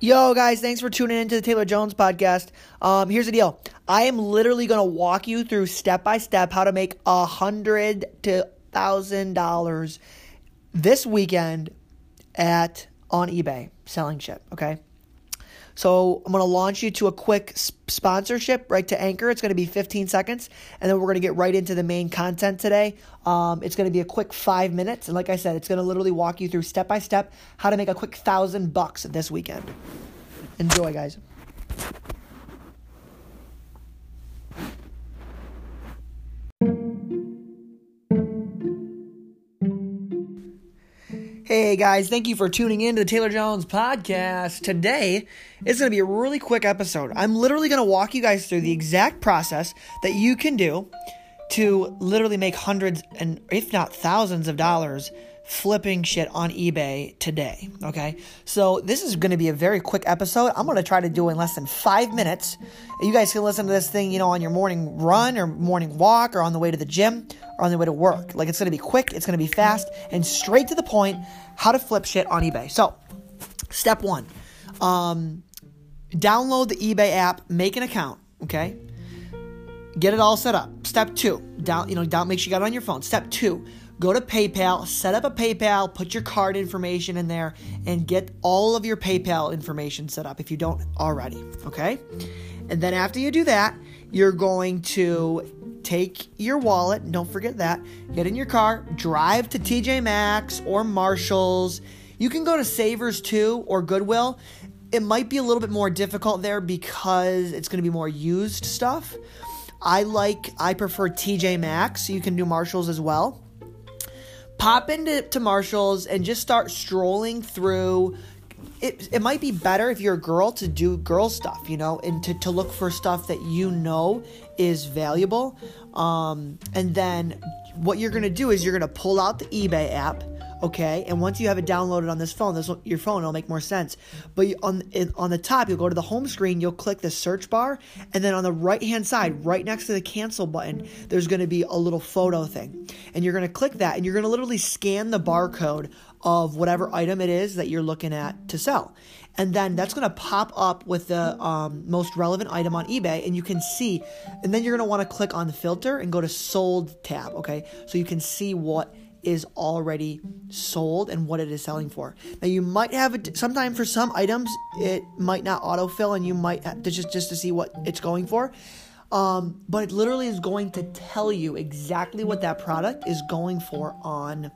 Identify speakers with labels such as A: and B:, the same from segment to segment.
A: Yo, guys, thanks for tuning in to the Taylor Jones podcast. Um, here's the deal I am literally going to walk you through step by step how to make a hundred to thousand dollars this weekend at on eBay selling shit. Okay. So I'm going to launch you to a quick sponsorship right to Anchor. It's going to be 15 seconds, and then we're going to get right into the main content today. Um, it's going to be a quick five minutes, and like I said, it's going to literally walk you through step by step how to make a quick thousand bucks this weekend. Enjoy, guys. Hey guys, thank you for tuning in to the Taylor Jones podcast. Today is going to be a really quick episode. I'm literally going to walk you guys through the exact process that you can do to literally make hundreds and if not thousands of dollars flipping shit on eBay today. Okay, so this is going to be a very quick episode. I'm going to try to do in less than five minutes. You guys can listen to this thing, you know, on your morning run or morning walk or on the way to the gym or on the way to work. Like it's going to be quick, it's going to be fast, and straight to the point. How to flip shit on eBay. So, step one, um, download the eBay app, make an account. Okay, get it all set up. Step two, down, you know, down. Make sure you got it on your phone. Step two go to PayPal, set up a PayPal, put your card information in there, and get all of your PayPal information set up if you don't already. Okay? And then after you do that, you're going to take your wallet, don't forget that, get in your car, drive to TJ Maxx or Marshall's. You can go to Savers too or Goodwill. It might be a little bit more difficult there because it's going to be more used stuff. I like, I prefer TJ Maxx. You can do Marshalls as well pop into to Marshalls and just start strolling through. It, it might be better if you're a girl to do girl stuff, you know, and to, to look for stuff that you know is valuable. Um, and then what you're going to do is you're going to pull out the eBay app okay? And once you have it downloaded on this phone this will, your phone it'll make more sense. But on on the top you'll go to the home screen you'll click the search bar and then on the right hand side right next to the cancel button there's going to be a little photo thing. And you're going to click that and you're going to literally scan the barcode of whatever item it is that you're looking at to sell. And then that's going to pop up with the um, most relevant item on ebay and you can see and then you're going to want to click on the filter and go to sold tab okay? So you can see what is already sold and what it is selling for. Now you might have it sometimes for some items it might not autofill and you might have to just just to see what it's going for. Um, but it literally is going to tell you exactly what that product is going for on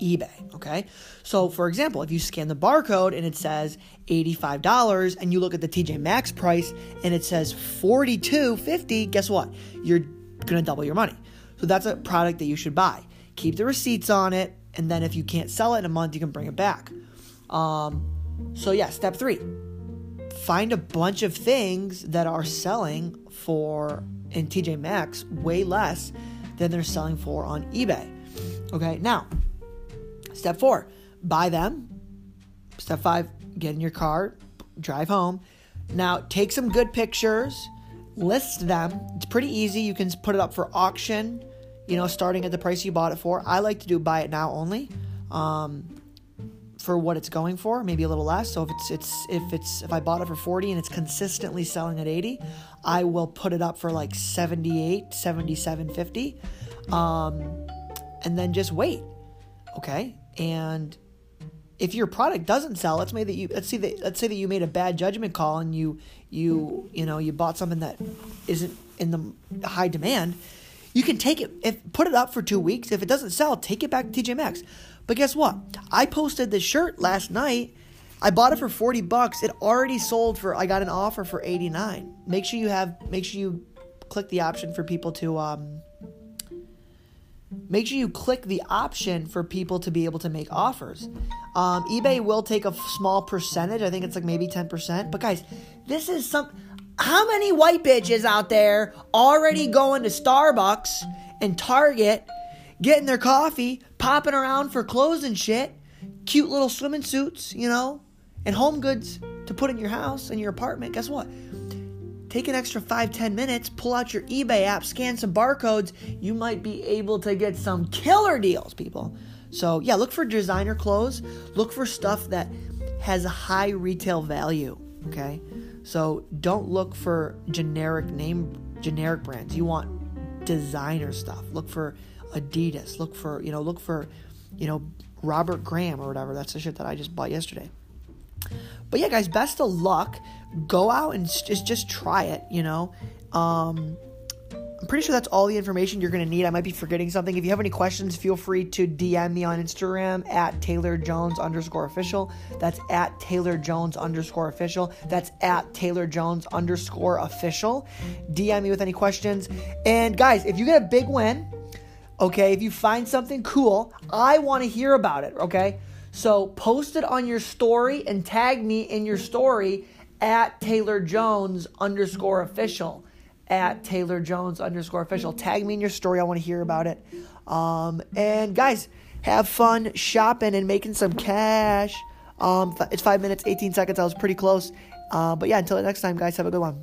A: eBay. Okay. So, for example, if you scan the barcode and it says $85 and you look at the TJ Maxx price and it says $42.50, guess what? You're going to double your money. So, that's a product that you should buy keep the receipts on it, and then if you can't sell it in a month, you can bring it back. Um, so, yeah, step three find a bunch of things that are selling for in TJ Maxx way less than they're selling for on eBay. Okay, now, step four, buy them. Step five, get in your car, drive home. Now, take some good pictures, list them. It's pretty easy. You can put it up for auction you know, starting at the price you bought it for. I like to do buy it now only. Um, for what it's going for, maybe a little less. So if it's it's if it's if I bought it for 40 and it's consistently selling at 80, I will put it up for like 78, 77, 50. Um, and then just wait. Okay? And if your product doesn't sell, let's say that you let's say that let's say that you made a bad judgment call and you you you know you bought something that isn't in the high demand you can take it, if put it up for two weeks. If it doesn't sell, take it back to TJ Maxx. But guess what? I posted this shirt last night. I bought it for 40 bucks. It already sold for I got an offer for 89. Make sure you have make sure you click the option for people to um make sure you click the option for people to be able to make offers. Um, eBay will take a small percentage. I think it's like maybe 10%. But guys, this is some how many white bitches out there already going to Starbucks and Target, getting their coffee, popping around for clothes and shit, cute little swimming suits, you know, and home goods to put in your house and your apartment? Guess what? Take an extra five ten minutes, pull out your eBay app, scan some barcodes. You might be able to get some killer deals, people. So, yeah, look for designer clothes. Look for stuff that has a high retail value. Okay, so don't look for generic name generic brands. You want designer stuff. Look for Adidas. Look for you know look for you know Robert Graham or whatever. That's the shit that I just bought yesterday. But yeah, guys, best of luck. Go out and just just try it. You know. Um, I'm pretty sure that's all the information you're going to need. I might be forgetting something. If you have any questions, feel free to DM me on Instagram at Taylor Jones underscore official. That's at Taylor Jones underscore official. That's at Taylor Jones underscore official. DM me with any questions. And guys, if you get a big win, okay, if you find something cool, I want to hear about it, okay? So post it on your story and tag me in your story at Taylor Jones underscore official at Taylor Jones underscore official. Tag me in your story. I want to hear about it. Um, and guys, have fun shopping and making some cash. Um, it's five minutes, 18 seconds. I was pretty close. Uh, but yeah, until next time, guys, have a good one.